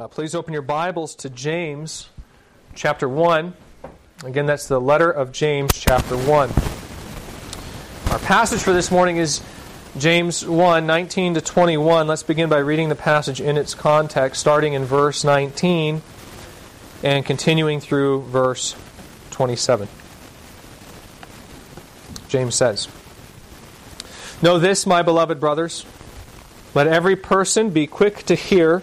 Uh, please open your Bibles to James chapter 1. Again, that's the letter of James chapter 1. Our passage for this morning is James 1 19 to 21. Let's begin by reading the passage in its context, starting in verse 19 and continuing through verse 27. James says, Know this, my beloved brothers. Let every person be quick to hear,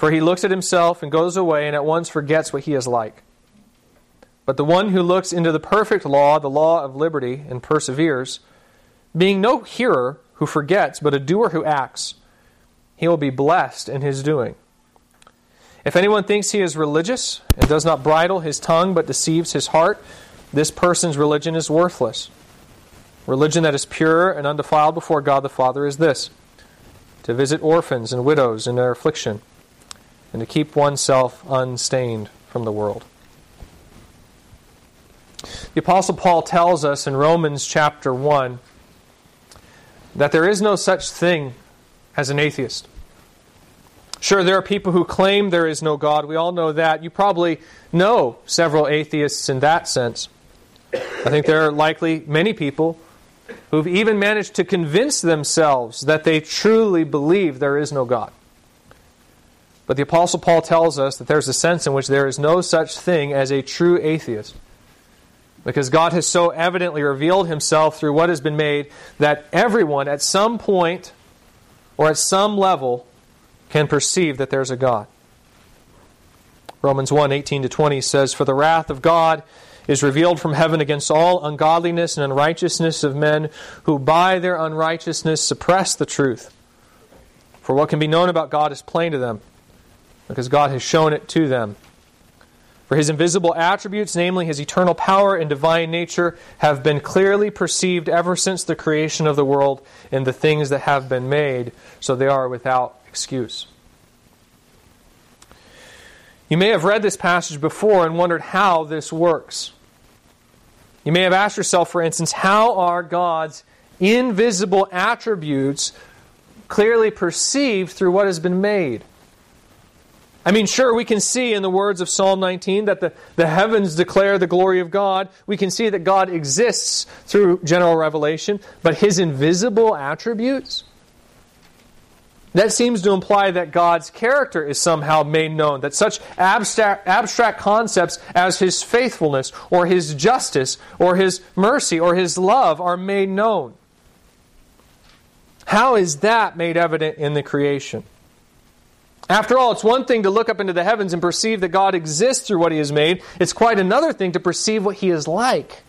For he looks at himself and goes away and at once forgets what he is like. But the one who looks into the perfect law, the law of liberty, and perseveres, being no hearer who forgets, but a doer who acts, he will be blessed in his doing. If anyone thinks he is religious and does not bridle his tongue but deceives his heart, this person's religion is worthless. Religion that is pure and undefiled before God the Father is this to visit orphans and widows in their affliction, and to keep oneself unstained from the world. The Apostle Paul tells us in Romans chapter 1 that there is no such thing as an atheist. Sure, there are people who claim there is no God. We all know that. You probably know several atheists in that sense. I think there are likely many people who've even managed to convince themselves that they truly believe there is no God. But the Apostle Paul tells us that there's a sense in which there is no such thing as a true atheist. Because God has so evidently revealed himself through what has been made that everyone at some point or at some level can perceive that there's a God. Romans 1 18 to 20 says, For the wrath of God is revealed from heaven against all ungodliness and unrighteousness of men who by their unrighteousness suppress the truth. For what can be known about God is plain to them, because God has shown it to them. For his invisible attributes, namely his eternal power and divine nature, have been clearly perceived ever since the creation of the world in the things that have been made, so they are without excuse. You may have read this passage before and wondered how this works. You may have asked yourself, for instance, how are God's invisible attributes clearly perceived through what has been made? I mean, sure, we can see in the words of Psalm 19 that the, the heavens declare the glory of God. We can see that God exists through general revelation, but his invisible attributes? That seems to imply that God's character is somehow made known, that such abstract, abstract concepts as his faithfulness, or his justice, or his mercy, or his love are made known. How is that made evident in the creation? After all, it's one thing to look up into the heavens and perceive that God exists through what He has made. It's quite another thing to perceive what He is like.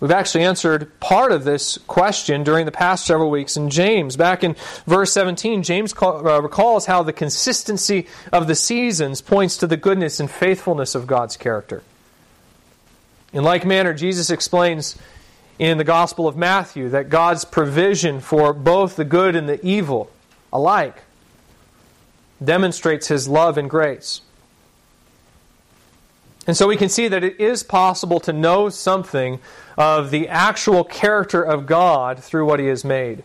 We've actually answered part of this question during the past several weeks in James. Back in verse 17, James uh, recalls how the consistency of the seasons points to the goodness and faithfulness of God's character. In like manner, Jesus explains in the Gospel of Matthew that God's provision for both the good and the evil alike demonstrates his love and grace. And so we can see that it is possible to know something of the actual character of God through what he has made.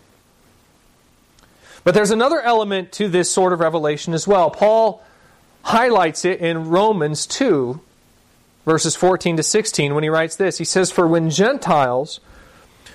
But there's another element to this sort of revelation as well. Paul highlights it in Romans 2, verses 14 to 16, when he writes this. He says, For when Gentiles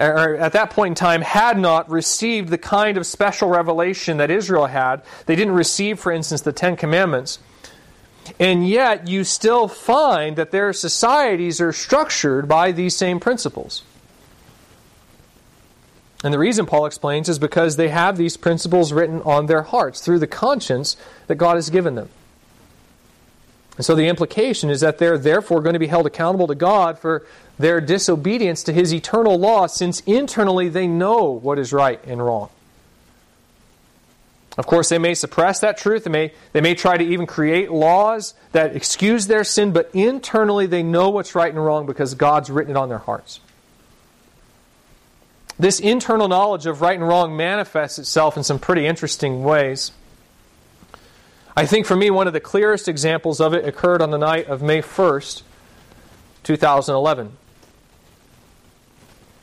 or at that point in time, had not received the kind of special revelation that Israel had. They didn't receive, for instance, the Ten Commandments. And yet, you still find that their societies are structured by these same principles. And the reason Paul explains is because they have these principles written on their hearts through the conscience that God has given them. And so the implication is that they're therefore going to be held accountable to God for their disobedience to his eternal law, since internally they know what is right and wrong. Of course, they may suppress that truth. They may, they may try to even create laws that excuse their sin, but internally they know what's right and wrong because God's written it on their hearts. This internal knowledge of right and wrong manifests itself in some pretty interesting ways. I think for me, one of the clearest examples of it occurred on the night of May 1st, 2011.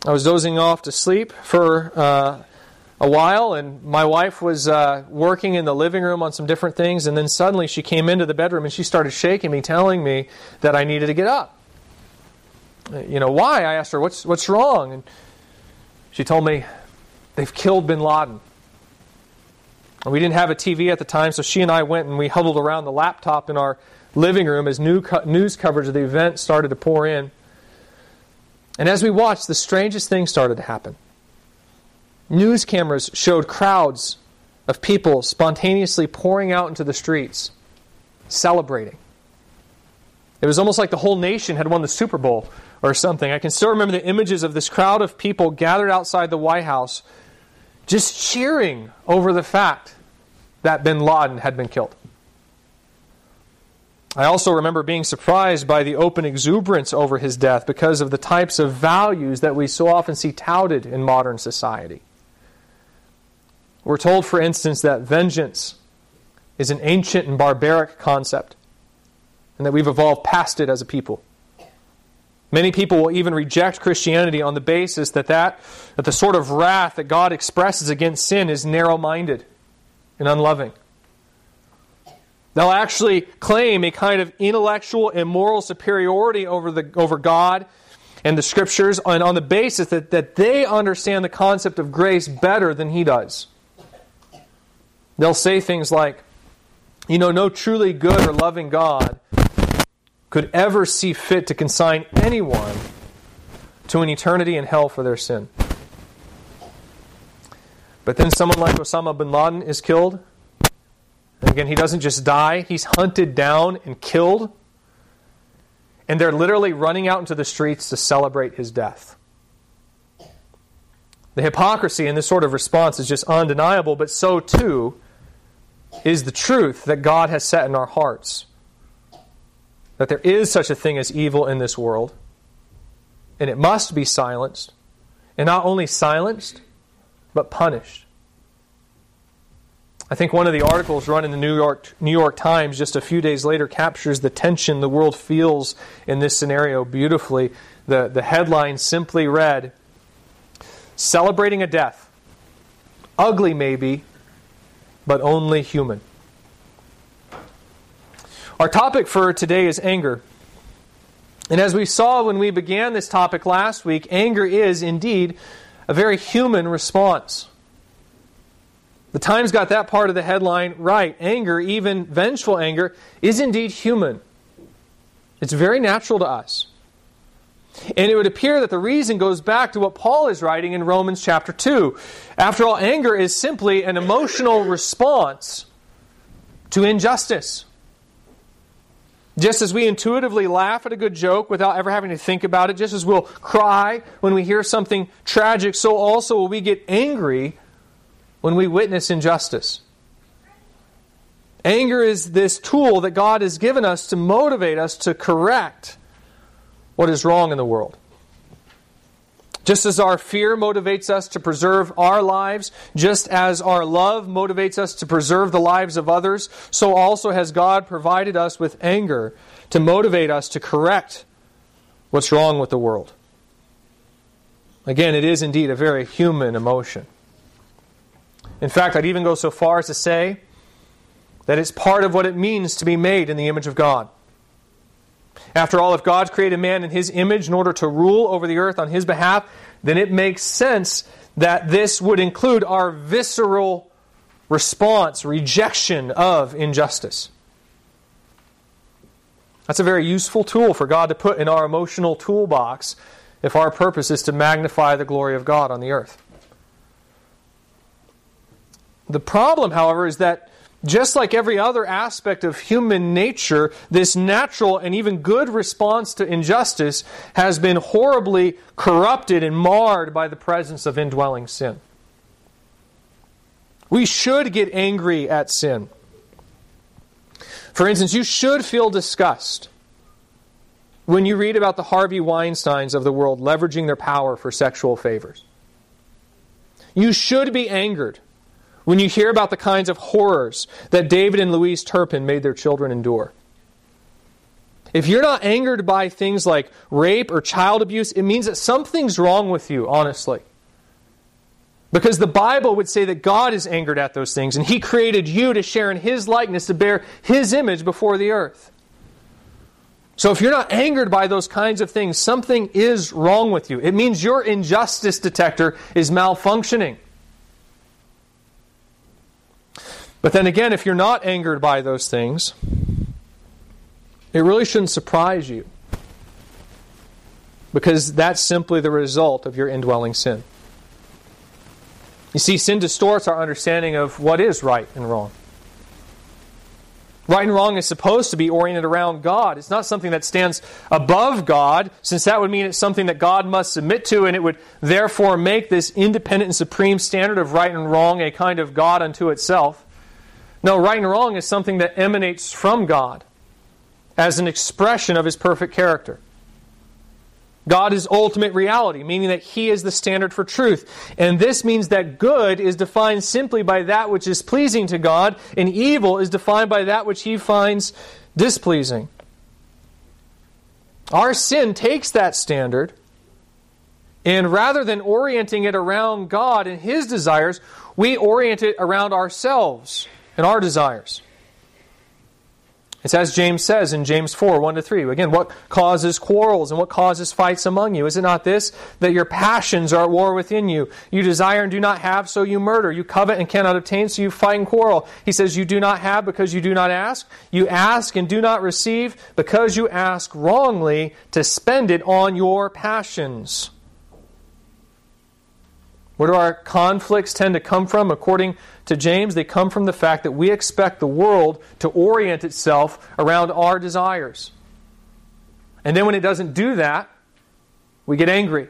I was dozing off to sleep for uh, a while, and my wife was uh, working in the living room on some different things, and then suddenly she came into the bedroom and she started shaking me, telling me that I needed to get up. You know, why? I asked her, What's, what's wrong? And she told me they've killed bin Laden. We didn't have a TV at the time, so she and I went and we huddled around the laptop in our living room as new co- news coverage of the event started to pour in. And as we watched, the strangest thing started to happen. News cameras showed crowds of people spontaneously pouring out into the streets, celebrating. It was almost like the whole nation had won the Super Bowl or something. I can still remember the images of this crowd of people gathered outside the White House just cheering over the fact that bin Laden had been killed. I also remember being surprised by the open exuberance over his death because of the types of values that we so often see touted in modern society. We're told, for instance, that vengeance is an ancient and barbaric concept, and that we've evolved past it as a people. Many people will even reject Christianity on the basis that, that, that the sort of wrath that God expresses against sin is narrow minded and unloving. They'll actually claim a kind of intellectual and moral superiority over, the, over God and the Scriptures on, on the basis that, that they understand the concept of grace better than He does. They'll say things like, you know, no truly good or loving God could ever see fit to consign anyone to an eternity in hell for their sin. But then someone like Osama bin Laden is killed. And again, he doesn't just die, he's hunted down and killed. And they're literally running out into the streets to celebrate his death. The hypocrisy in this sort of response is just undeniable, but so too is the truth that God has set in our hearts that there is such a thing as evil in this world, and it must be silenced. And not only silenced, but punished. I think one of the articles run in the New York, New York Times just a few days later captures the tension the world feels in this scenario beautifully. The, the headline simply read Celebrating a death. Ugly, maybe, but only human. Our topic for today is anger. And as we saw when we began this topic last week, anger is indeed a very human response. The Times got that part of the headline right. Anger, even vengeful anger, is indeed human. It's very natural to us. And it would appear that the reason goes back to what Paul is writing in Romans chapter 2. After all, anger is simply an emotional response to injustice. Just as we intuitively laugh at a good joke without ever having to think about it, just as we'll cry when we hear something tragic, so also will we get angry when we witness injustice. Anger is this tool that God has given us to motivate us to correct what is wrong in the world. Just as our fear motivates us to preserve our lives, just as our love motivates us to preserve the lives of others, so also has God provided us with anger to motivate us to correct what's wrong with the world. Again, it is indeed a very human emotion. In fact, I'd even go so far as to say that it's part of what it means to be made in the image of God. After all, if God created man in his image in order to rule over the earth on his behalf, then it makes sense that this would include our visceral response, rejection of injustice. That's a very useful tool for God to put in our emotional toolbox if our purpose is to magnify the glory of God on the earth. The problem, however, is that just like every other aspect of human nature, this natural and even good response to injustice has been horribly corrupted and marred by the presence of indwelling sin. We should get angry at sin. For instance, you should feel disgust when you read about the Harvey Weinsteins of the world leveraging their power for sexual favors. You should be angered when you hear about the kinds of horrors that David and Louise Turpin made their children endure. If you're not angered by things like rape or child abuse, it means that something's wrong with you, honestly. Because the Bible would say that God is angered at those things, and He created you to share in His likeness, to bear His image before the earth. So if you're not angered by those kinds of things, something is wrong with you. It means your injustice detector is malfunctioning. But then again, if you're not angered by those things, it really shouldn't surprise you. Because that's simply the result of your indwelling sin. You see, sin distorts our understanding of what is right and wrong. Right and wrong is supposed to be oriented around God. It's not something that stands above God, since that would mean it's something that God must submit to, and it would therefore make this independent and supreme standard of right and wrong a kind of God unto itself. No, right and wrong is something that emanates from God as an expression of His perfect character. God is ultimate reality, meaning that He is the standard for truth. And this means that good is defined simply by that which is pleasing to God, and evil is defined by that which He finds displeasing. Our sin takes that standard, and rather than orienting it around God and His desires, we orient it around ourselves and our desires. It's as James says in James 4 1 to 3. Again, what causes quarrels and what causes fights among you? Is it not this? That your passions are at war within you. You desire and do not have, so you murder. You covet and cannot obtain, so you fight and quarrel. He says, You do not have because you do not ask. You ask and do not receive because you ask wrongly to spend it on your passions. Where do our conflicts tend to come from? According to James, they come from the fact that we expect the world to orient itself around our desires. And then when it doesn't do that, we get angry.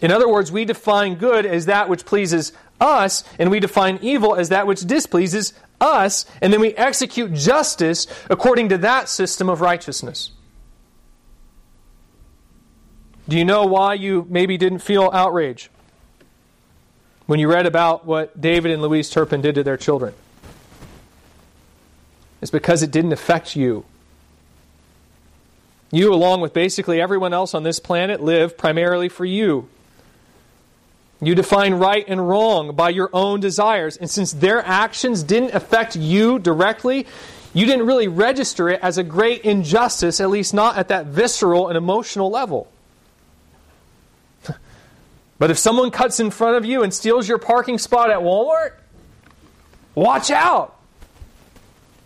In other words, we define good as that which pleases us, and we define evil as that which displeases us, and then we execute justice according to that system of righteousness. Do you know why you maybe didn't feel outrage when you read about what David and Louise Turpin did to their children? It's because it didn't affect you. You, along with basically everyone else on this planet, live primarily for you. You define right and wrong by your own desires. And since their actions didn't affect you directly, you didn't really register it as a great injustice, at least not at that visceral and emotional level. But if someone cuts in front of you and steals your parking spot at Walmart, watch out.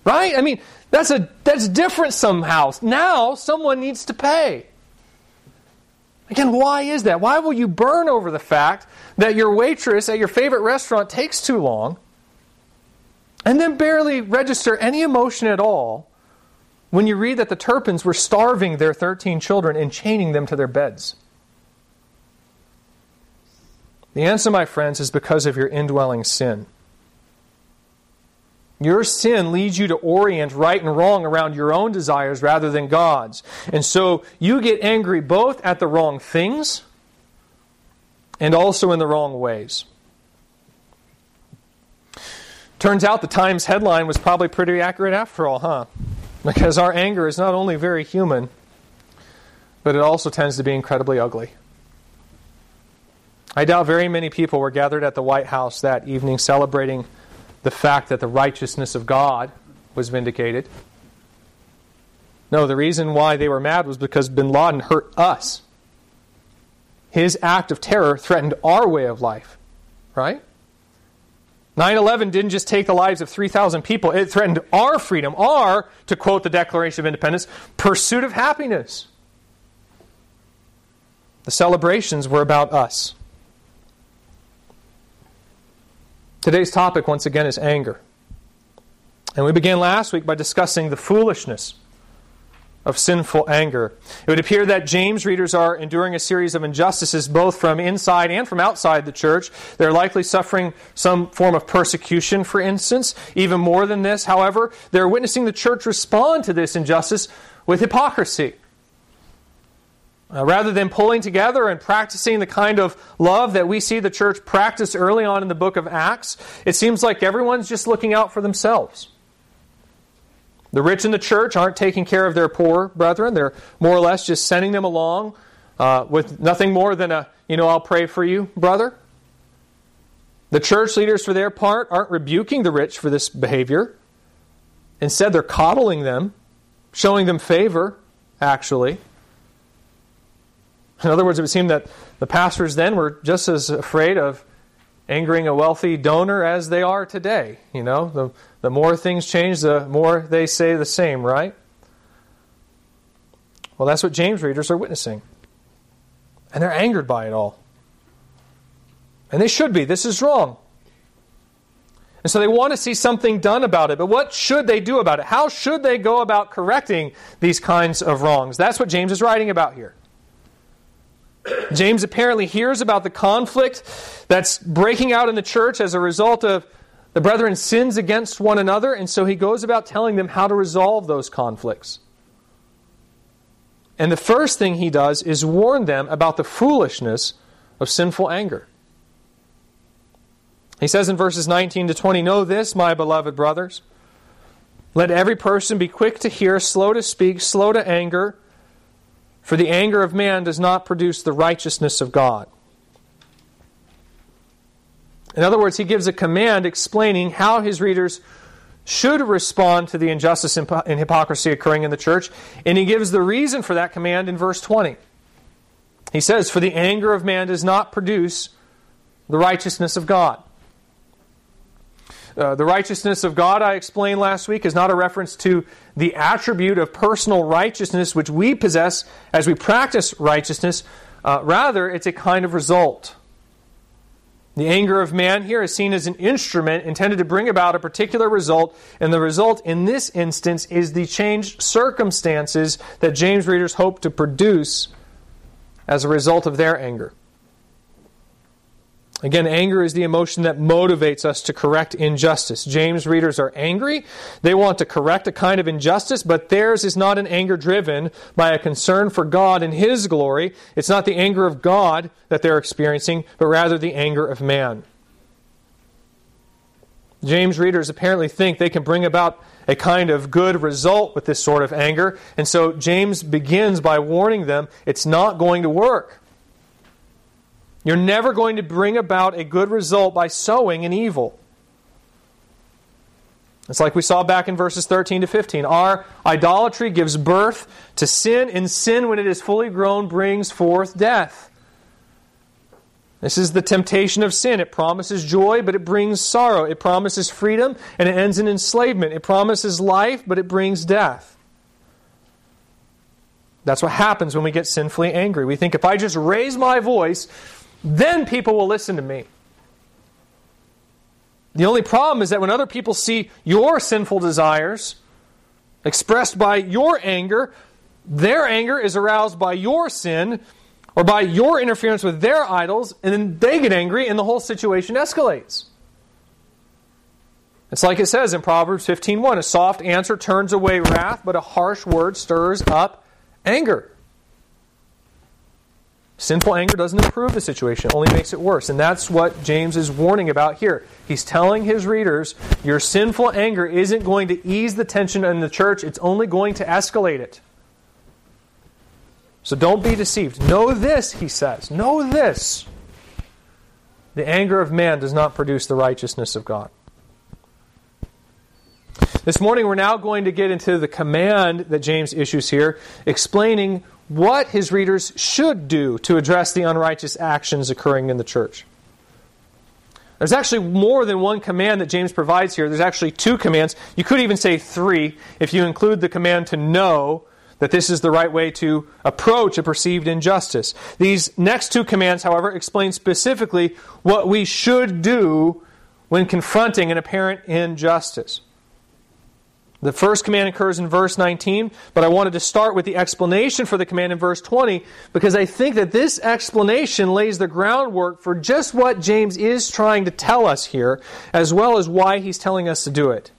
Right? I mean, that's a that's different somehow. Now someone needs to pay. Again, why is that? Why will you burn over the fact that your waitress at your favorite restaurant takes too long and then barely register any emotion at all when you read that the Turpins were starving their 13 children and chaining them to their beds? The answer, my friends, is because of your indwelling sin. Your sin leads you to orient right and wrong around your own desires rather than God's. And so you get angry both at the wrong things and also in the wrong ways. Turns out the Times headline was probably pretty accurate after all, huh? Because our anger is not only very human, but it also tends to be incredibly ugly. I doubt very many people were gathered at the White House that evening celebrating the fact that the righteousness of God was vindicated. No, the reason why they were mad was because bin Laden hurt us. His act of terror threatened our way of life, right? 9 11 didn't just take the lives of 3,000 people, it threatened our freedom, our, to quote the Declaration of Independence, pursuit of happiness. The celebrations were about us. Today's topic, once again, is anger. And we began last week by discussing the foolishness of sinful anger. It would appear that James readers are enduring a series of injustices both from inside and from outside the church. They're likely suffering some form of persecution, for instance. Even more than this, however, they're witnessing the church respond to this injustice with hypocrisy. Uh, rather than pulling together and practicing the kind of love that we see the church practice early on in the book of Acts, it seems like everyone's just looking out for themselves. The rich in the church aren't taking care of their poor brethren. They're more or less just sending them along uh, with nothing more than a, you know, I'll pray for you, brother. The church leaders, for their part, aren't rebuking the rich for this behavior. Instead, they're coddling them, showing them favor, actually. In other words, it would seem that the pastors then were just as afraid of angering a wealthy donor as they are today. You know, the, the more things change, the more they say the same, right? Well, that's what James readers are witnessing. And they're angered by it all. And they should be. This is wrong. And so they want to see something done about it. But what should they do about it? How should they go about correcting these kinds of wrongs? That's what James is writing about here. James apparently hears about the conflict that's breaking out in the church as a result of the brethren sins against one another, and so he goes about telling them how to resolve those conflicts. And the first thing he does is warn them about the foolishness of sinful anger. He says in verses 19 to 20, Know this, my beloved brothers. Let every person be quick to hear, slow to speak, slow to anger for the anger of man does not produce the righteousness of God. In other words, he gives a command explaining how his readers should respond to the injustice and hypocrisy occurring in the church, and he gives the reason for that command in verse 20. He says, For the anger of man does not produce the righteousness of God. Uh, the righteousness of God, I explained last week, is not a reference to the attribute of personal righteousness which we possess as we practice righteousness. Uh, rather, it's a kind of result. The anger of man here is seen as an instrument intended to bring about a particular result, and the result in this instance is the changed circumstances that James readers hope to produce as a result of their anger. Again, anger is the emotion that motivates us to correct injustice. James readers are angry. They want to correct a kind of injustice, but theirs is not an anger driven by a concern for God and His glory. It's not the anger of God that they're experiencing, but rather the anger of man. James readers apparently think they can bring about a kind of good result with this sort of anger, and so James begins by warning them it's not going to work. You're never going to bring about a good result by sowing an evil. It's like we saw back in verses 13 to 15. Our idolatry gives birth to sin, and sin, when it is fully grown, brings forth death. This is the temptation of sin. It promises joy, but it brings sorrow. It promises freedom, and it ends in enslavement. It promises life, but it brings death. That's what happens when we get sinfully angry. We think if I just raise my voice, then people will listen to me. The only problem is that when other people see your sinful desires expressed by your anger, their anger is aroused by your sin or by your interference with their idols, and then they get angry and the whole situation escalates. It's like it says in Proverbs 15:1, a soft answer turns away wrath, but a harsh word stirs up anger. Sinful anger doesn't improve the situation, it only makes it worse. And that's what James is warning about here. He's telling his readers your sinful anger isn't going to ease the tension in the church, it's only going to escalate it. So don't be deceived. Know this, he says. Know this. The anger of man does not produce the righteousness of God. This morning, we're now going to get into the command that James issues here, explaining what his readers should do to address the unrighteous actions occurring in the church. There's actually more than one command that James provides here. There's actually two commands. You could even say three if you include the command to know that this is the right way to approach a perceived injustice. These next two commands, however, explain specifically what we should do when confronting an apparent injustice. The first command occurs in verse 19, but I wanted to start with the explanation for the command in verse 20 because I think that this explanation lays the groundwork for just what James is trying to tell us here, as well as why he's telling us to do it.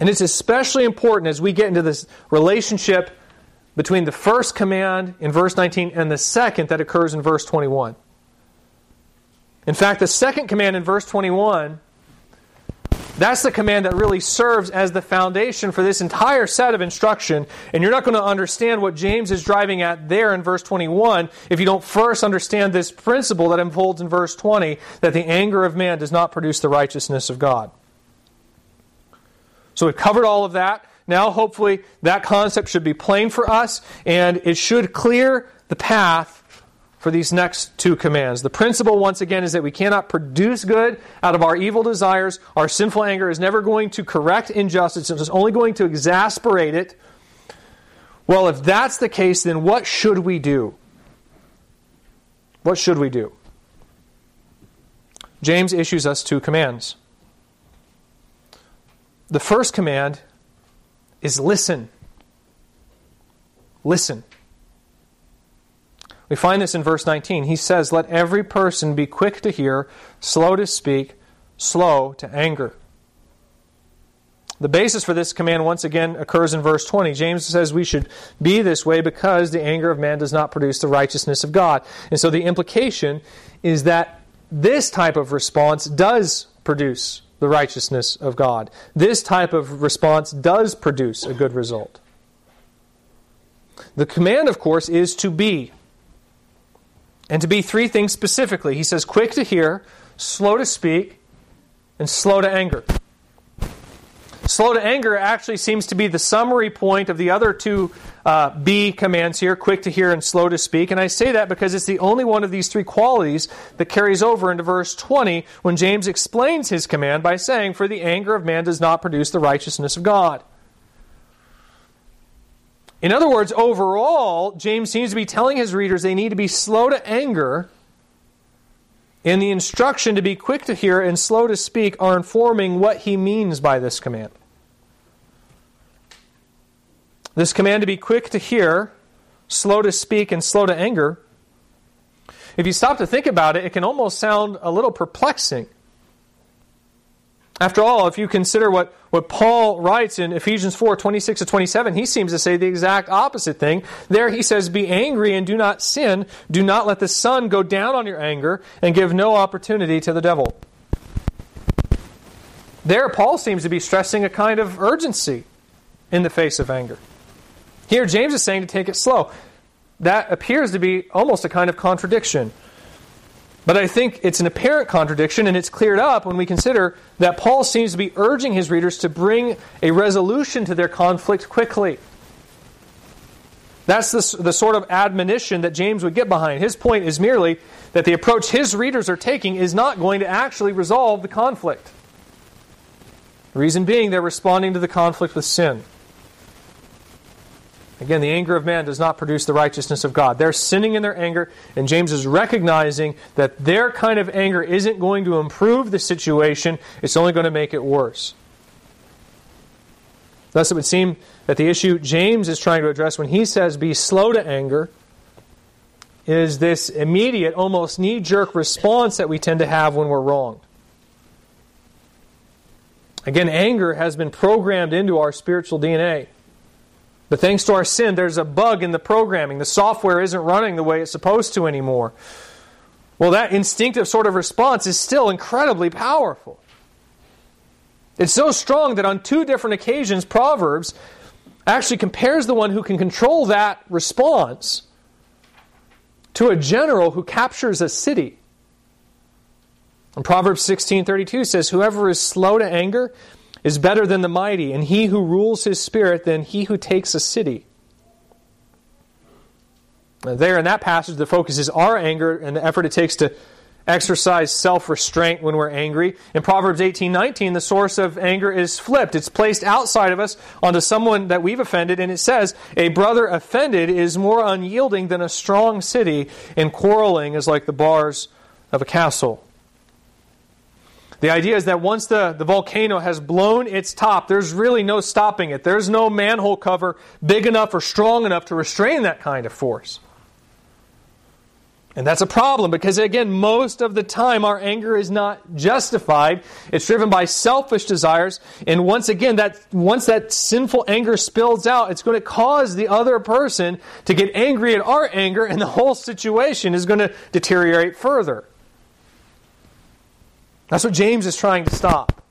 And it's especially important as we get into this relationship between the first command in verse 19 and the second that occurs in verse 21. In fact, the second command in verse 21, that's the command that really serves as the foundation for this entire set of instruction. And you're not going to understand what James is driving at there in verse 21 if you don't first understand this principle that unfolds in verse 20 that the anger of man does not produce the righteousness of God. So we've covered all of that. Now, hopefully, that concept should be plain for us, and it should clear the path for these next two commands. The principle, once again, is that we cannot produce good out of our evil desires. Our sinful anger is never going to correct injustice, it's only going to exasperate it. Well, if that's the case, then what should we do? What should we do? James issues us two commands. The first command is listen. Listen. We find this in verse 19. He says, Let every person be quick to hear, slow to speak, slow to anger. The basis for this command once again occurs in verse 20. James says we should be this way because the anger of man does not produce the righteousness of God. And so the implication is that this type of response does produce the righteousness of God. This type of response does produce a good result. The command, of course, is to be. And to be three things specifically. He says, quick to hear, slow to speak, and slow to anger. Slow to anger actually seems to be the summary point of the other two uh, B commands here quick to hear and slow to speak. And I say that because it's the only one of these three qualities that carries over into verse 20 when James explains his command by saying, For the anger of man does not produce the righteousness of God. In other words, overall, James seems to be telling his readers they need to be slow to anger, and the instruction to be quick to hear and slow to speak are informing what he means by this command. This command to be quick to hear, slow to speak, and slow to anger, if you stop to think about it, it can almost sound a little perplexing. After all, if you consider what, what Paul writes in Ephesians 4 26 to 27, he seems to say the exact opposite thing. There he says, Be angry and do not sin. Do not let the sun go down on your anger, and give no opportunity to the devil. There, Paul seems to be stressing a kind of urgency in the face of anger. Here, James is saying to take it slow. That appears to be almost a kind of contradiction. But I think it's an apparent contradiction, and it's cleared up when we consider that Paul seems to be urging his readers to bring a resolution to their conflict quickly. That's the, the sort of admonition that James would get behind. His point is merely that the approach his readers are taking is not going to actually resolve the conflict. The reason being, they're responding to the conflict with sin. Again, the anger of man does not produce the righteousness of God. They're sinning in their anger, and James is recognizing that their kind of anger isn't going to improve the situation, it's only going to make it worse. Thus, it would seem that the issue James is trying to address when he says, be slow to anger, is this immediate, almost knee jerk response that we tend to have when we're wronged. Again, anger has been programmed into our spiritual DNA. But thanks to our sin, there's a bug in the programming. The software isn't running the way it's supposed to anymore. Well, that instinctive sort of response is still incredibly powerful. It's so strong that on two different occasions, Proverbs actually compares the one who can control that response to a general who captures a city. And Proverbs 16:32 says, "Whoever is slow to anger is better than the mighty, and he who rules his spirit than he who takes a city. There in that passage, the focus is our anger and the effort it takes to exercise self-restraint when we're angry. In Proverbs 18:19, the source of anger is flipped. It's placed outside of us onto someone that we've offended, and it says, "A brother offended is more unyielding than a strong city, and quarreling is like the bars of a castle." The idea is that once the, the volcano has blown its top, there's really no stopping it. There's no manhole cover big enough or strong enough to restrain that kind of force. And that's a problem because, again, most of the time our anger is not justified. It's driven by selfish desires. And once again, that, once that sinful anger spills out, it's going to cause the other person to get angry at our anger, and the whole situation is going to deteriorate further. That's what James is trying to stop.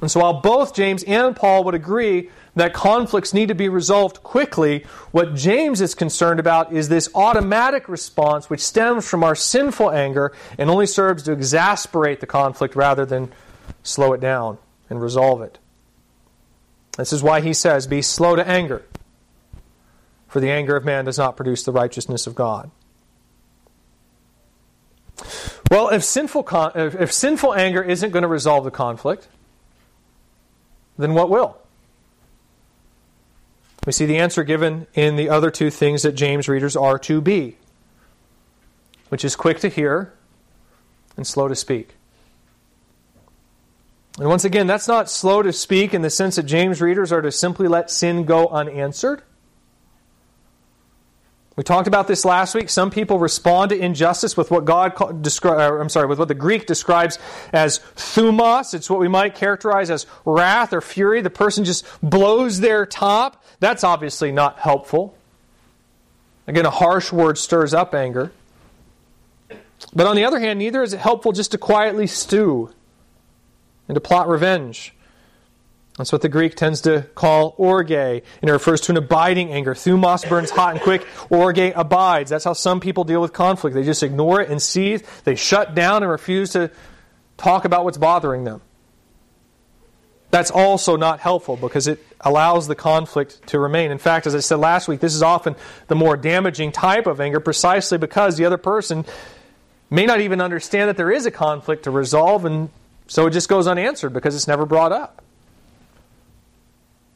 And so, while both James and Paul would agree that conflicts need to be resolved quickly, what James is concerned about is this automatic response which stems from our sinful anger and only serves to exasperate the conflict rather than slow it down and resolve it. This is why he says, Be slow to anger, for the anger of man does not produce the righteousness of God. Well, if sinful, con- if sinful anger isn't going to resolve the conflict, then what will? We see the answer given in the other two things that James readers are to be, which is quick to hear and slow to speak. And once again, that's not slow to speak in the sense that James readers are to simply let sin go unanswered. We talked about this last week. Some people respond to injustice with what God descri- uh, I'm sorry, with what the Greek describes as thumos. It's what we might characterize as wrath or fury. The person just blows their top. That's obviously not helpful. Again, a harsh word stirs up anger. But on the other hand, neither is it helpful just to quietly stew and to plot revenge. That's what the Greek tends to call orge, and it refers to an abiding anger. Thumos burns hot and quick, orge abides. That's how some people deal with conflict. They just ignore it and seethe. They shut down and refuse to talk about what's bothering them. That's also not helpful because it allows the conflict to remain. In fact, as I said last week, this is often the more damaging type of anger precisely because the other person may not even understand that there is a conflict to resolve, and so it just goes unanswered because it's never brought up.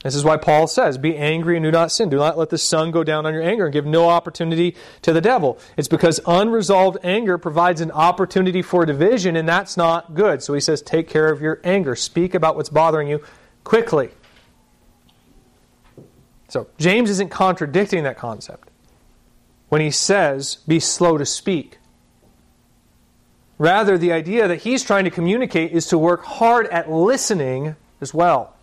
This is why Paul says, Be angry and do not sin. Do not let the sun go down on your anger and give no opportunity to the devil. It's because unresolved anger provides an opportunity for division, and that's not good. So he says, Take care of your anger. Speak about what's bothering you quickly. So James isn't contradicting that concept when he says, Be slow to speak. Rather, the idea that he's trying to communicate is to work hard at listening as well.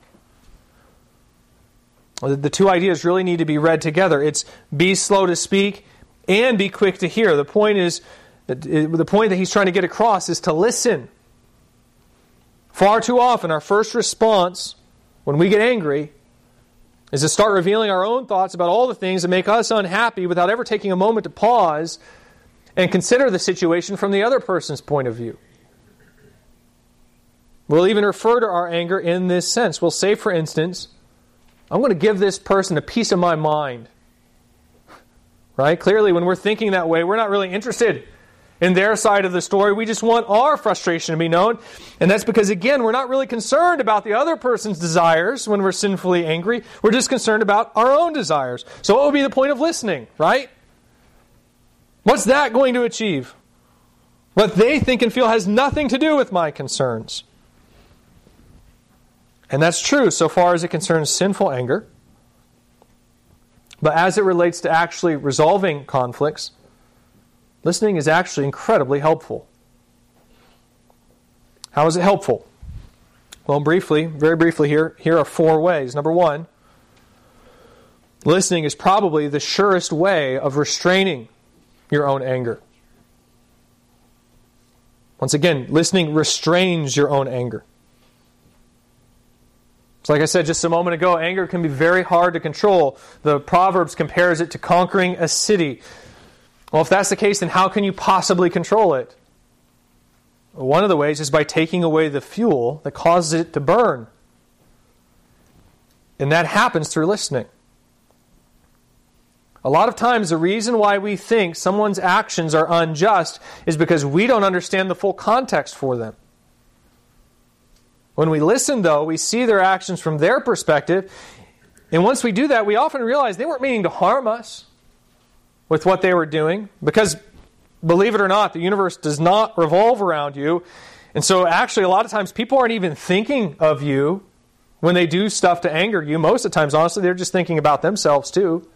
The two ideas really need to be read together. It's be slow to speak and be quick to hear. The point is, the point that he's trying to get across is to listen. Far too often, our first response when we get angry is to start revealing our own thoughts about all the things that make us unhappy without ever taking a moment to pause and consider the situation from the other person's point of view. We'll even refer to our anger in this sense. We'll say, for instance, I'm going to give this person a piece of my mind. Right? Clearly, when we're thinking that way, we're not really interested in their side of the story. We just want our frustration to be known. And that's because, again, we're not really concerned about the other person's desires when we're sinfully angry. We're just concerned about our own desires. So, what would be the point of listening, right? What's that going to achieve? What they think and feel has nothing to do with my concerns. And that's true so far as it concerns sinful anger. But as it relates to actually resolving conflicts, listening is actually incredibly helpful. How is it helpful? Well, briefly, very briefly here, here are four ways. Number one, listening is probably the surest way of restraining your own anger. Once again, listening restrains your own anger. So like I said just a moment ago, anger can be very hard to control. The Proverbs compares it to conquering a city. Well, if that's the case, then how can you possibly control it? One of the ways is by taking away the fuel that causes it to burn. And that happens through listening. A lot of times, the reason why we think someone's actions are unjust is because we don't understand the full context for them. When we listen, though, we see their actions from their perspective. And once we do that, we often realize they weren't meaning to harm us with what they were doing. Because, believe it or not, the universe does not revolve around you. And so, actually, a lot of times people aren't even thinking of you when they do stuff to anger you. Most of the times, honestly, they're just thinking about themselves, too.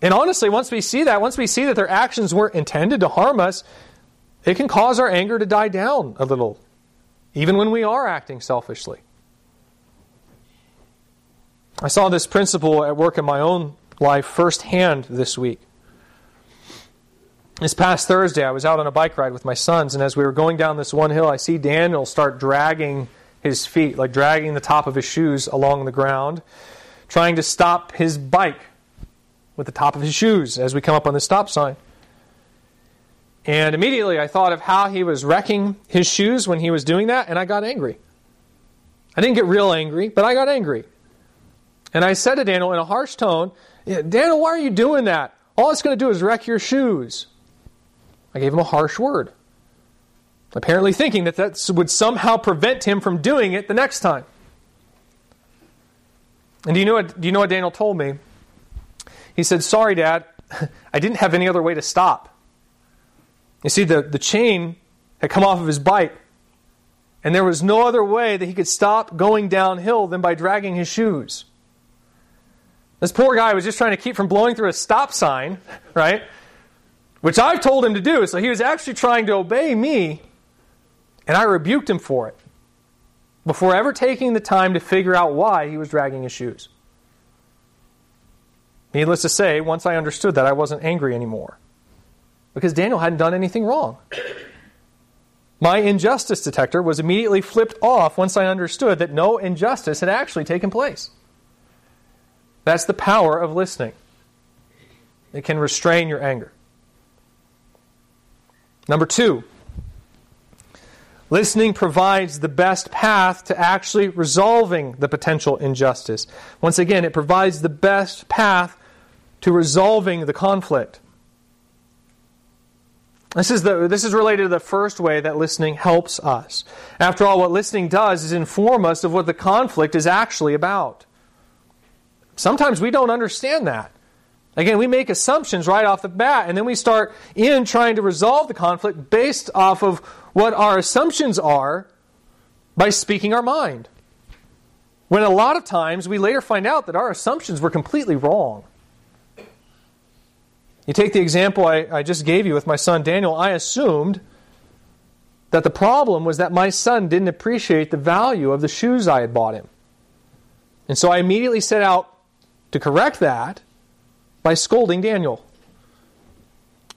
And honestly, once we see that, once we see that their actions weren't intended to harm us, it can cause our anger to die down a little even when we are acting selfishly. I saw this principle at work in my own life firsthand this week. This past Thursday, I was out on a bike ride with my sons, and as we were going down this one hill, I see Daniel start dragging his feet, like dragging the top of his shoes along the ground, trying to stop his bike with the top of his shoes as we come up on the stop sign. And immediately I thought of how he was wrecking his shoes when he was doing that, and I got angry. I didn't get real angry, but I got angry. And I said to Daniel in a harsh tone, Daniel, why are you doing that? All it's going to do is wreck your shoes. I gave him a harsh word, apparently thinking that that would somehow prevent him from doing it the next time. And do you know what, do you know what Daniel told me? He said, Sorry, Dad, I didn't have any other way to stop. You see, the, the chain had come off of his bike, and there was no other way that he could stop going downhill than by dragging his shoes. This poor guy was just trying to keep from blowing through a stop sign, right? Which I've told him to do. So he was actually trying to obey me, and I rebuked him for it before ever taking the time to figure out why he was dragging his shoes. Needless to say, once I understood that, I wasn't angry anymore because Daniel hadn't done anything wrong. My injustice detector was immediately flipped off once I understood that no injustice had actually taken place. That's the power of listening. It can restrain your anger. Number two, listening provides the best path to actually resolving the potential injustice. Once again, it provides the best path to resolving the conflict. This is, the, this is related to the first way that listening helps us. After all, what listening does is inform us of what the conflict is actually about. Sometimes we don't understand that. Again, we make assumptions right off the bat, and then we start in trying to resolve the conflict based off of what our assumptions are by speaking our mind. When a lot of times we later find out that our assumptions were completely wrong. You take the example I, I just gave you with my son Daniel, I assumed that the problem was that my son didn't appreciate the value of the shoes I had bought him. And so I immediately set out to correct that by scolding Daniel.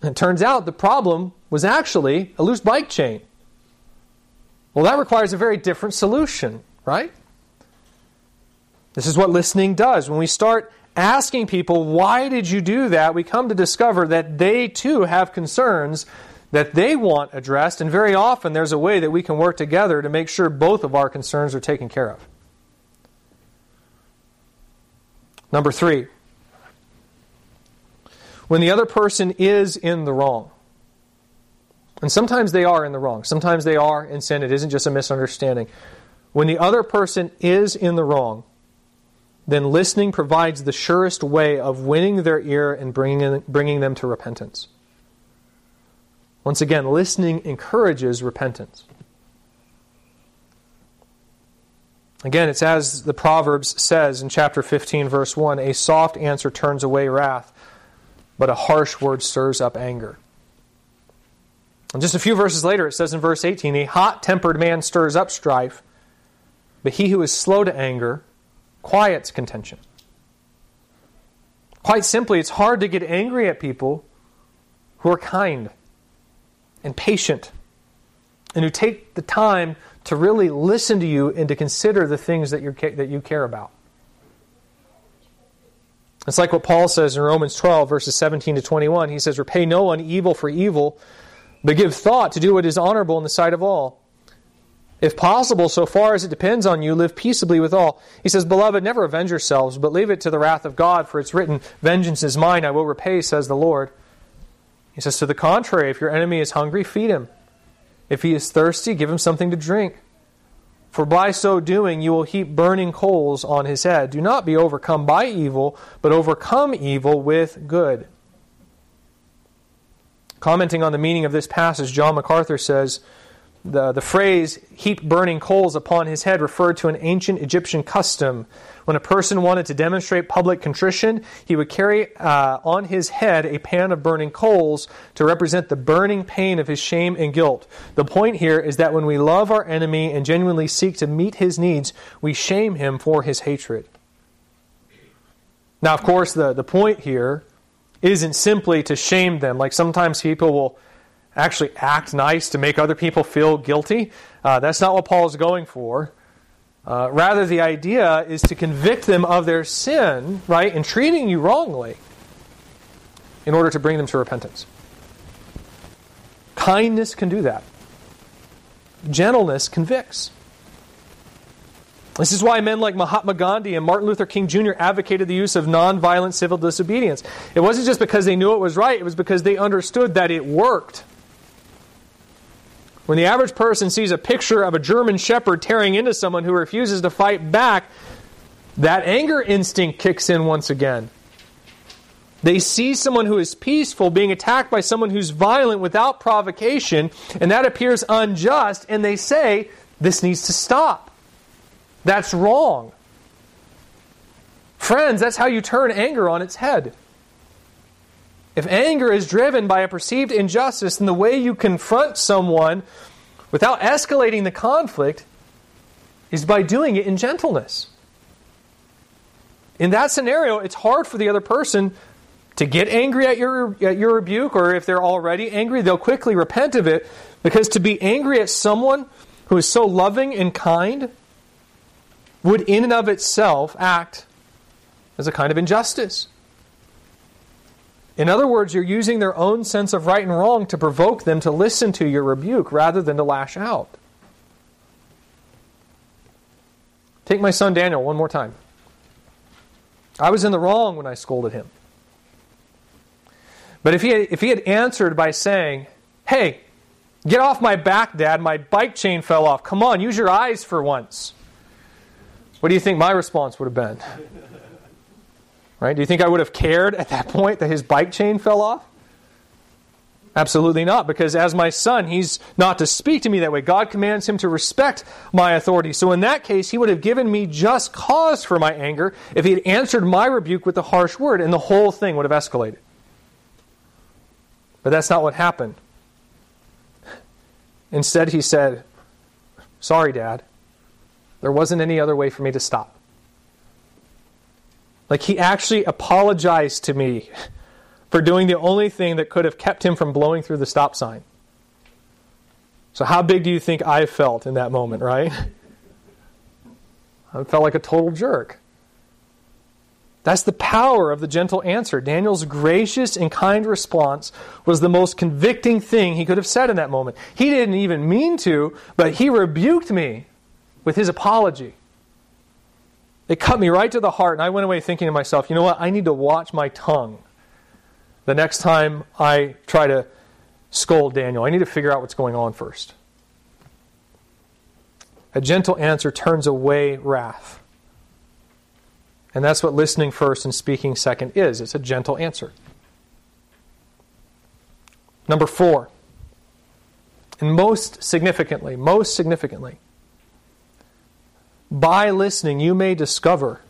And it turns out the problem was actually a loose bike chain. Well, that requires a very different solution, right? This is what listening does. When we start asking people, why did you do that? We come to discover that they too have concerns that they want addressed, and very often there's a way that we can work together to make sure both of our concerns are taken care of. Number three, when the other person is in the wrong, and sometimes they are in the wrong, sometimes they are in sin, it isn't just a misunderstanding. When the other person is in the wrong, then listening provides the surest way of winning their ear and bringing, bringing them to repentance. Once again, listening encourages repentance. Again, it's as the Proverbs says in chapter 15, verse 1 a soft answer turns away wrath, but a harsh word stirs up anger. And just a few verses later, it says in verse 18 a hot tempered man stirs up strife, but he who is slow to anger quiets contention. Quite simply, it's hard to get angry at people who are kind and patient and who take the time to really listen to you and to consider the things that, you that you care about. It's like what Paul says in Romans 12, verses 17 to 21. He says, Repay no one evil for evil, but give thought to do what is honorable in the sight of all. If possible, so far as it depends on you, live peaceably with all. He says, Beloved, never avenge yourselves, but leave it to the wrath of God, for it's written, Vengeance is mine, I will repay, says the Lord. He says, To the contrary, if your enemy is hungry, feed him. If he is thirsty, give him something to drink. For by so doing, you will heap burning coals on his head. Do not be overcome by evil, but overcome evil with good. Commenting on the meaning of this passage, John MacArthur says, the, the phrase heap burning coals upon his head referred to an ancient Egyptian custom. When a person wanted to demonstrate public contrition, he would carry uh, on his head a pan of burning coals to represent the burning pain of his shame and guilt. The point here is that when we love our enemy and genuinely seek to meet his needs, we shame him for his hatred. Now, of course, the, the point here isn't simply to shame them. Like sometimes people will actually act nice to make other people feel guilty. Uh, that's not what Paul is going for. Uh, rather, the idea is to convict them of their sin, right, in treating you wrongly, in order to bring them to repentance. Kindness can do that. Gentleness convicts. This is why men like Mahatma Gandhi and Martin Luther King Jr. advocated the use of nonviolent civil disobedience. It wasn't just because they knew it was right, it was because they understood that it worked. When the average person sees a picture of a German shepherd tearing into someone who refuses to fight back, that anger instinct kicks in once again. They see someone who is peaceful being attacked by someone who's violent without provocation, and that appears unjust, and they say, This needs to stop. That's wrong. Friends, that's how you turn anger on its head. If anger is driven by a perceived injustice, then the way you confront someone without escalating the conflict is by doing it in gentleness. In that scenario, it's hard for the other person to get angry at your, at your rebuke, or if they're already angry, they'll quickly repent of it, because to be angry at someone who is so loving and kind would, in and of itself, act as a kind of injustice. In other words, you're using their own sense of right and wrong to provoke them to listen to your rebuke rather than to lash out. Take my son Daniel one more time. I was in the wrong when I scolded him. But if he had, if he had answered by saying, Hey, get off my back, Dad, my bike chain fell off. Come on, use your eyes for once. What do you think my response would have been? Right? Do you think I would have cared at that point that his bike chain fell off? Absolutely not, because as my son, he's not to speak to me that way. God commands him to respect my authority. So in that case, he would have given me just cause for my anger if he had answered my rebuke with a harsh word, and the whole thing would have escalated. But that's not what happened. Instead, he said, Sorry, Dad. There wasn't any other way for me to stop. Like he actually apologized to me for doing the only thing that could have kept him from blowing through the stop sign. So, how big do you think I felt in that moment, right? I felt like a total jerk. That's the power of the gentle answer. Daniel's gracious and kind response was the most convicting thing he could have said in that moment. He didn't even mean to, but he rebuked me with his apology. It cut me right to the heart, and I went away thinking to myself, you know what? I need to watch my tongue the next time I try to scold Daniel. I need to figure out what's going on first. A gentle answer turns away wrath. And that's what listening first and speaking second is it's a gentle answer. Number four, and most significantly, most significantly, by listening, you may discover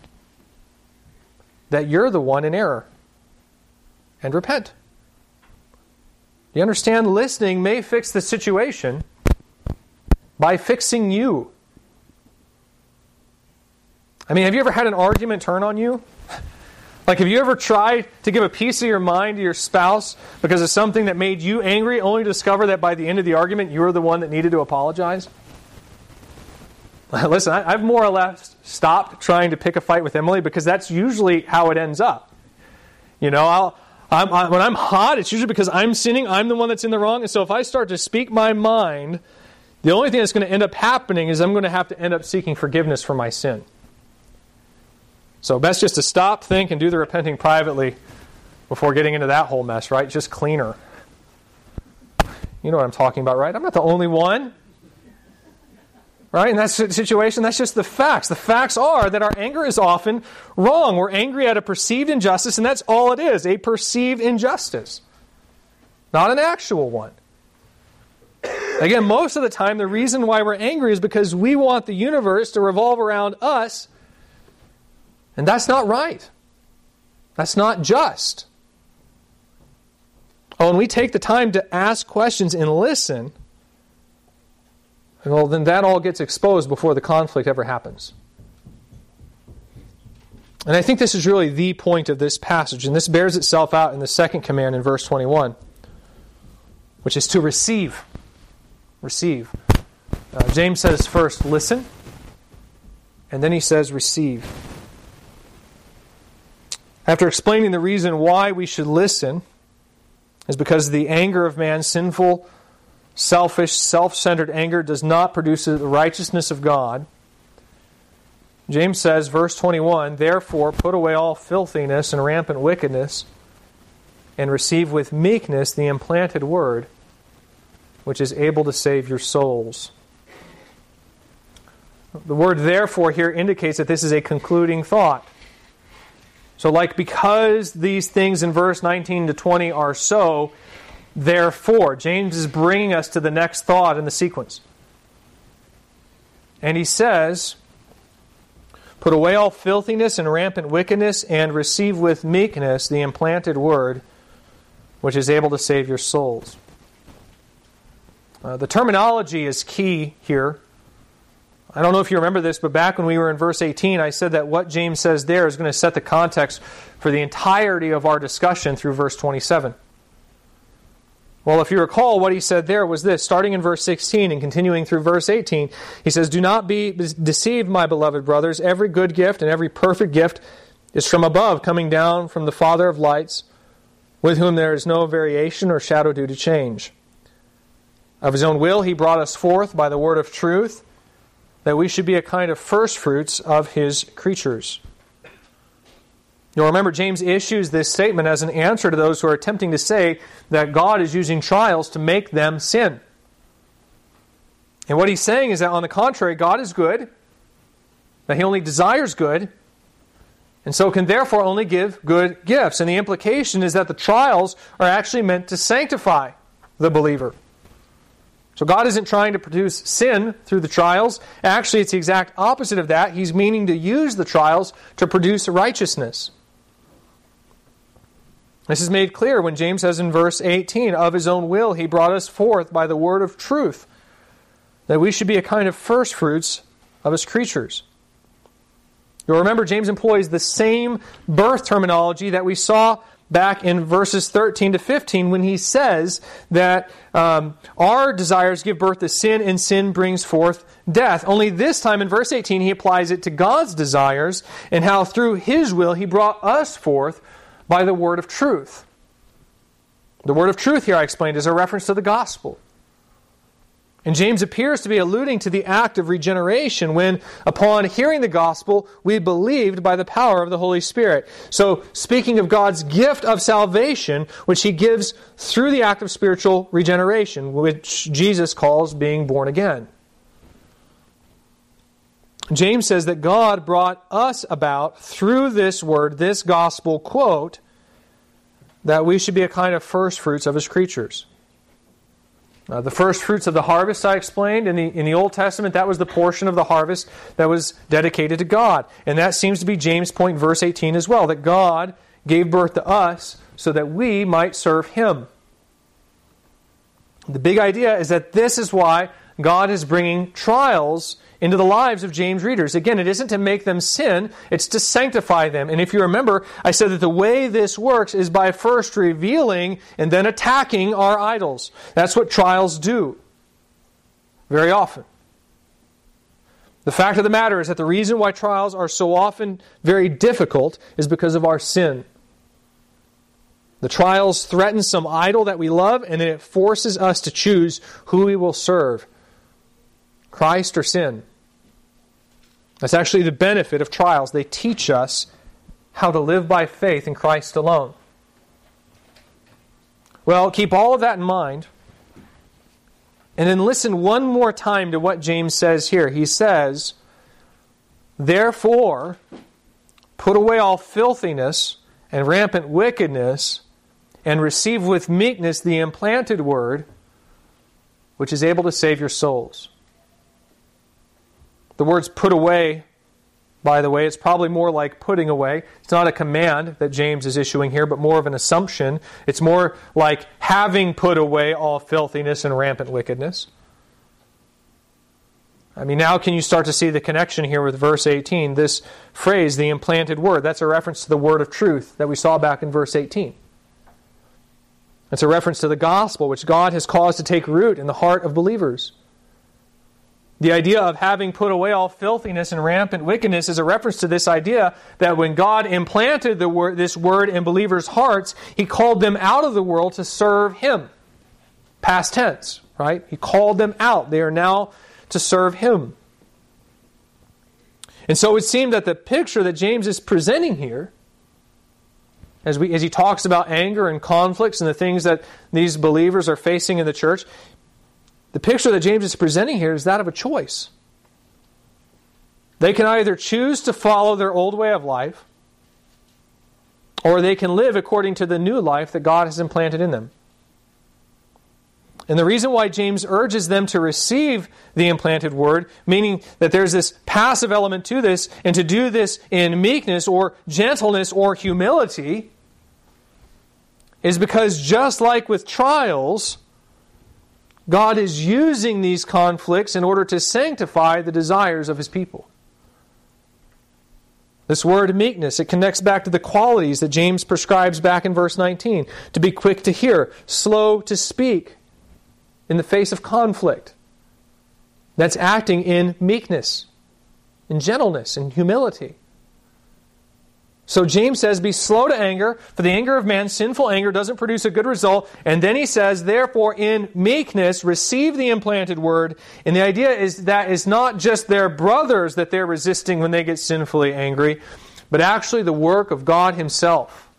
that you're the one in error and repent. You understand? Listening may fix the situation by fixing you. I mean, have you ever had an argument turn on you? Like, have you ever tried to give a piece of your mind to your spouse because of something that made you angry, only to discover that by the end of the argument, you were the one that needed to apologize? Listen, I, have more or less stopped trying to pick a fight with Emily because that's usually how it ends up. You know, I'll, I'm, I, when I'm hot, it's usually because I'm sinning. I'm the one that's in the wrong. And so if I start to speak my mind, the only thing that's going to end up happening is I'm going to have to end up seeking forgiveness for my sin. So, best just to stop, think, and do the repenting privately before getting into that whole mess, right? Just cleaner. You know what I'm talking about, right? I'm not the only one. Right? In that situation, that's just the facts. The facts are that our anger is often wrong. We're angry at a perceived injustice, and that's all it is a perceived injustice, not an actual one. Again, most of the time, the reason why we're angry is because we want the universe to revolve around us, and that's not right. That's not just. Oh, when we take the time to ask questions and listen, well, then that all gets exposed before the conflict ever happens. And I think this is really the point of this passage, and this bears itself out in the second command in verse 21, which is to receive. Receive. Uh, James says first, listen, and then he says, receive. After explaining the reason why we should listen, is because the anger of man, sinful, selfish, self centered anger does not produce the righteousness of God. James says, verse 21 Therefore, put away all filthiness and rampant wickedness, and receive with meekness the implanted word, which is able to save your souls. The word therefore here indicates that this is a concluding thought. So, like, because these things in verse 19 to 20 are so, Therefore, James is bringing us to the next thought in the sequence. And he says, Put away all filthiness and rampant wickedness, and receive with meekness the implanted word, which is able to save your souls. Uh, the terminology is key here. I don't know if you remember this, but back when we were in verse 18, I said that what James says there is going to set the context for the entirety of our discussion through verse 27. Well, if you recall, what he said there was this starting in verse 16 and continuing through verse 18. He says, Do not be deceived, my beloved brothers. Every good gift and every perfect gift is from above, coming down from the Father of lights, with whom there is no variation or shadow due to change. Of his own will, he brought us forth by the word of truth, that we should be a kind of firstfruits of his creatures. You'll remember James issues this statement as an answer to those who are attempting to say that God is using trials to make them sin. And what he's saying is that, on the contrary, God is good, that he only desires good, and so can therefore only give good gifts. And the implication is that the trials are actually meant to sanctify the believer. So God isn't trying to produce sin through the trials. Actually, it's the exact opposite of that. He's meaning to use the trials to produce righteousness. This is made clear when James says in verse 18, Of his own will he brought us forth by the word of truth, that we should be a kind of firstfruits of his creatures. You'll remember James employs the same birth terminology that we saw back in verses 13 to 15 when he says that um, our desires give birth to sin and sin brings forth death. Only this time in verse 18 he applies it to God's desires and how through his will he brought us forth by the word of truth. The word of truth here, I explained, is a reference to the gospel. And James appears to be alluding to the act of regeneration when, upon hearing the gospel, we believed by the power of the Holy Spirit. So, speaking of God's gift of salvation, which he gives through the act of spiritual regeneration, which Jesus calls being born again. James says that God brought us about through this word, this gospel, quote, that we should be a kind of first fruits of his creatures. Uh, the first fruits of the harvest, I explained, in the, in the Old Testament, that was the portion of the harvest that was dedicated to God. And that seems to be James' point verse 18 as well, that God gave birth to us so that we might serve him. The big idea is that this is why God is bringing trials into the lives of James readers. Again, it isn't to make them sin, it's to sanctify them. And if you remember, I said that the way this works is by first revealing and then attacking our idols. That's what trials do very often. The fact of the matter is that the reason why trials are so often very difficult is because of our sin. The trials threaten some idol that we love, and then it forces us to choose who we will serve Christ or sin. That's actually the benefit of trials. They teach us how to live by faith in Christ alone. Well, keep all of that in mind. And then listen one more time to what James says here. He says, Therefore, put away all filthiness and rampant wickedness, and receive with meekness the implanted word, which is able to save your souls. The words put away, by the way, it's probably more like putting away. It's not a command that James is issuing here, but more of an assumption. It's more like having put away all filthiness and rampant wickedness. I mean, now can you start to see the connection here with verse 18? This phrase, the implanted word, that's a reference to the word of truth that we saw back in verse 18. It's a reference to the gospel, which God has caused to take root in the heart of believers. The idea of having put away all filthiness and rampant wickedness is a reference to this idea that when God implanted word, this word in believers' hearts, He called them out of the world to serve Him. Past tense, right? He called them out. They are now to serve Him. And so it would seem that the picture that James is presenting here, as, we, as he talks about anger and conflicts and the things that these believers are facing in the church, the picture that James is presenting here is that of a choice. They can either choose to follow their old way of life, or they can live according to the new life that God has implanted in them. And the reason why James urges them to receive the implanted word, meaning that there's this passive element to this, and to do this in meekness or gentleness or humility, is because just like with trials, God is using these conflicts in order to sanctify the desires of his people. This word meekness, it connects back to the qualities that James prescribes back in verse 19 to be quick to hear, slow to speak in the face of conflict. That's acting in meekness, in gentleness, in humility. So James says, Be slow to anger, for the anger of man, sinful anger, doesn't produce a good result. And then he says, Therefore, in meekness, receive the implanted word. And the idea is that it's not just their brothers that they're resisting when they get sinfully angry, but actually the work of God Himself.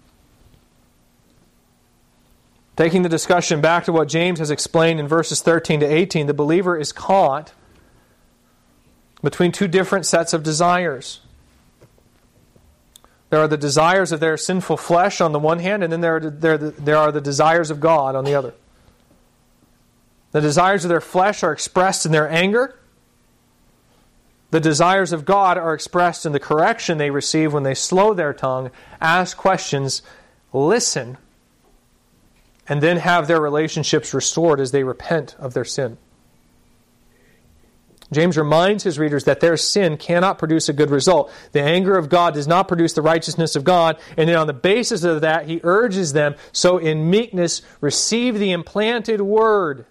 Taking the discussion back to what James has explained in verses 13 to 18, the believer is caught between two different sets of desires. There are the desires of their sinful flesh on the one hand, and then there are, there, there are the desires of God on the other. The desires of their flesh are expressed in their anger. The desires of God are expressed in the correction they receive when they slow their tongue, ask questions, listen, and then have their relationships restored as they repent of their sin. James reminds his readers that their sin cannot produce a good result. The anger of God does not produce the righteousness of God. And then on the basis of that, he urges them, so in meekness, receive the implanted word.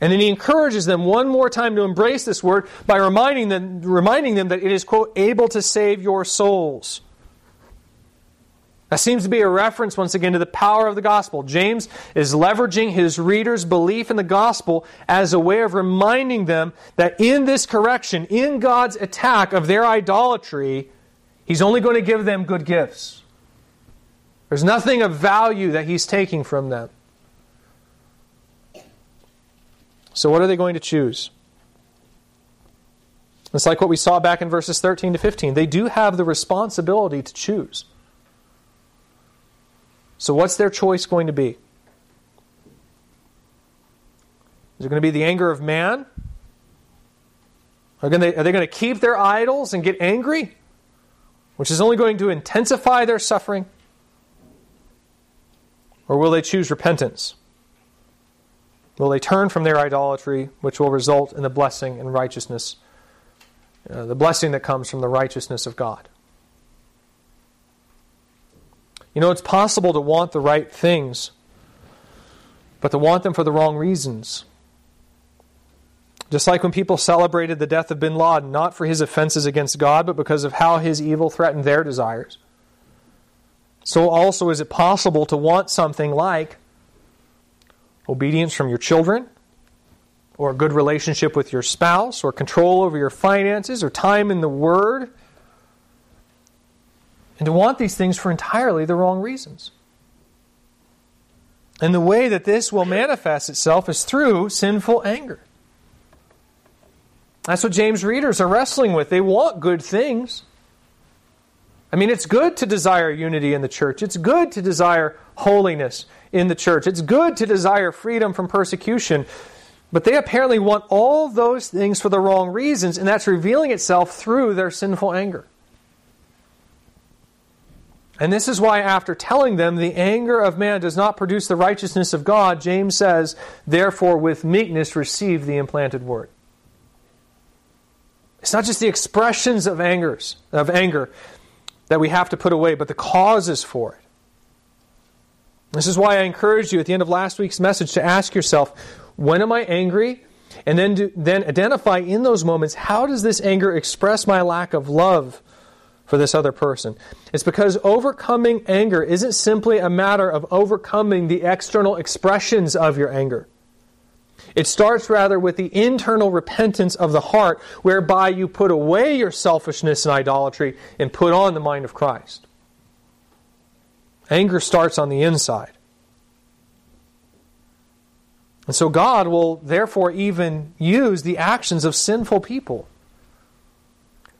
And then he encourages them one more time to embrace this word by reminding them, reminding them that it is, quote, able to save your souls. That seems to be a reference once again to the power of the gospel. James is leveraging his readers' belief in the gospel as a way of reminding them that in this correction, in God's attack of their idolatry, he's only going to give them good gifts. There's nothing of value that he's taking from them. So, what are they going to choose? It's like what we saw back in verses 13 to 15. They do have the responsibility to choose. So, what's their choice going to be? Is it going to be the anger of man? Are, they going to keep their idols and get angry, which is only going to intensify their suffering? Or will they choose repentance? Will they turn from their idolatry, which will result in the blessing and righteousness, uh, the blessing that comes from the righteousness of God? You know, it's possible to want the right things, but to want them for the wrong reasons. Just like when people celebrated the death of bin Laden, not for his offenses against God, but because of how his evil threatened their desires. So also is it possible to want something like obedience from your children, or a good relationship with your spouse, or control over your finances, or time in the Word. And to want these things for entirely the wrong reasons. And the way that this will manifest itself is through sinful anger. That's what James readers are wrestling with. They want good things. I mean, it's good to desire unity in the church. It's good to desire holiness in the church. It's good to desire freedom from persecution. But they apparently want all those things for the wrong reasons, and that's revealing itself through their sinful anger. And this is why, after telling them the anger of man does not produce the righteousness of God, James says, Therefore, with meekness receive the implanted word. It's not just the expressions of angers of anger that we have to put away, but the causes for it. This is why I encouraged you at the end of last week's message to ask yourself, when am I angry? And then, do, then identify in those moments, how does this anger express my lack of love for this other person. It's because overcoming anger isn't simply a matter of overcoming the external expressions of your anger. It starts rather with the internal repentance of the heart, whereby you put away your selfishness and idolatry and put on the mind of Christ. Anger starts on the inside. And so God will therefore even use the actions of sinful people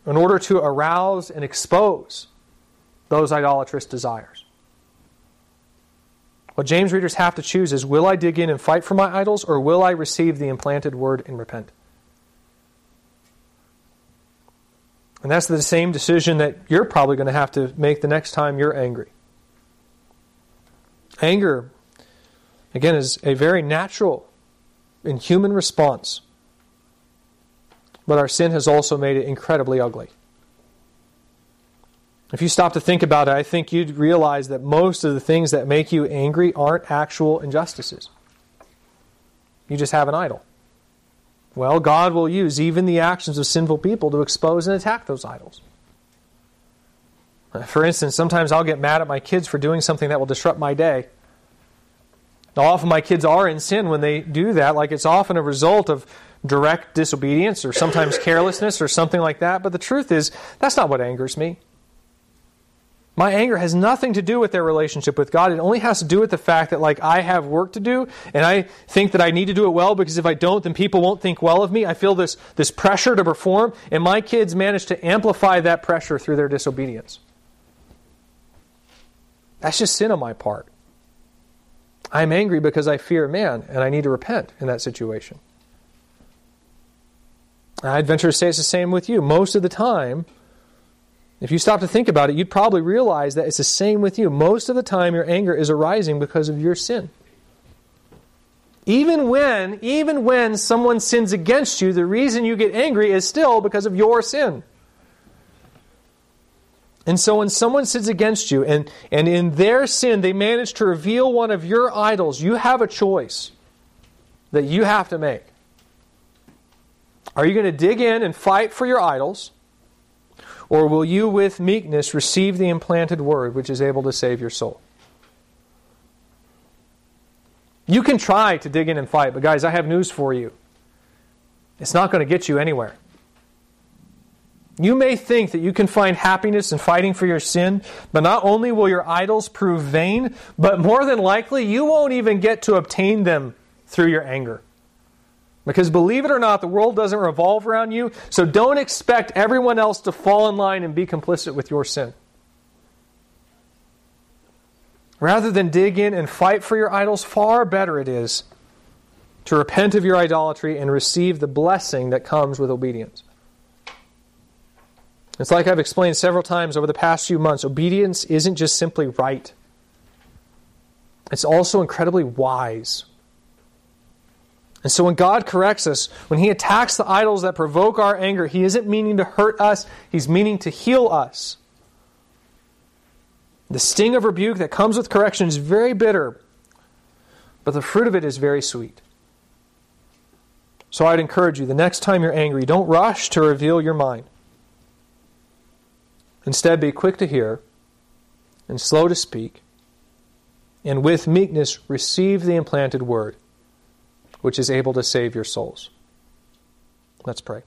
in order to arouse and expose those idolatrous desires. What James readers have to choose is will I dig in and fight for my idols, or will I receive the implanted word and repent? And that's the same decision that you're probably going to have to make the next time you're angry. Anger, again, is a very natural and human response but our sin has also made it incredibly ugly. If you stop to think about it, I think you'd realize that most of the things that make you angry aren't actual injustices. You just have an idol. Well, God will use even the actions of sinful people to expose and attack those idols. For instance, sometimes I'll get mad at my kids for doing something that will disrupt my day. Now, often my kids are in sin when they do that, like it's often a result of direct disobedience or sometimes carelessness or something like that. But the truth is, that's not what angers me. My anger has nothing to do with their relationship with God. It only has to do with the fact that, like, I have work to do, and I think that I need to do it well because if I don't, then people won't think well of me. I feel this, this pressure to perform, and my kids manage to amplify that pressure through their disobedience. That's just sin on my part. I'm angry because I fear man, and I need to repent in that situation. I'd venture to say it's the same with you. Most of the time, if you stop to think about it, you'd probably realize that it's the same with you. Most of the time, your anger is arising because of your sin. Even when, even when someone sins against you, the reason you get angry is still because of your sin. And so when someone sins against you and, and in their sin they manage to reveal one of your idols, you have a choice that you have to make. Are you going to dig in and fight for your idols? Or will you, with meekness, receive the implanted word which is able to save your soul? You can try to dig in and fight, but guys, I have news for you. It's not going to get you anywhere. You may think that you can find happiness in fighting for your sin, but not only will your idols prove vain, but more than likely you won't even get to obtain them through your anger. Because believe it or not, the world doesn't revolve around you, so don't expect everyone else to fall in line and be complicit with your sin. Rather than dig in and fight for your idols, far better it is to repent of your idolatry and receive the blessing that comes with obedience. It's like I've explained several times over the past few months obedience isn't just simply right, it's also incredibly wise. And so when God corrects us, when He attacks the idols that provoke our anger, He isn't meaning to hurt us, He's meaning to heal us. The sting of rebuke that comes with correction is very bitter, but the fruit of it is very sweet. So I'd encourage you the next time you're angry, don't rush to reveal your mind. Instead, be quick to hear and slow to speak, and with meekness receive the implanted word which is able to save your souls. Let's pray.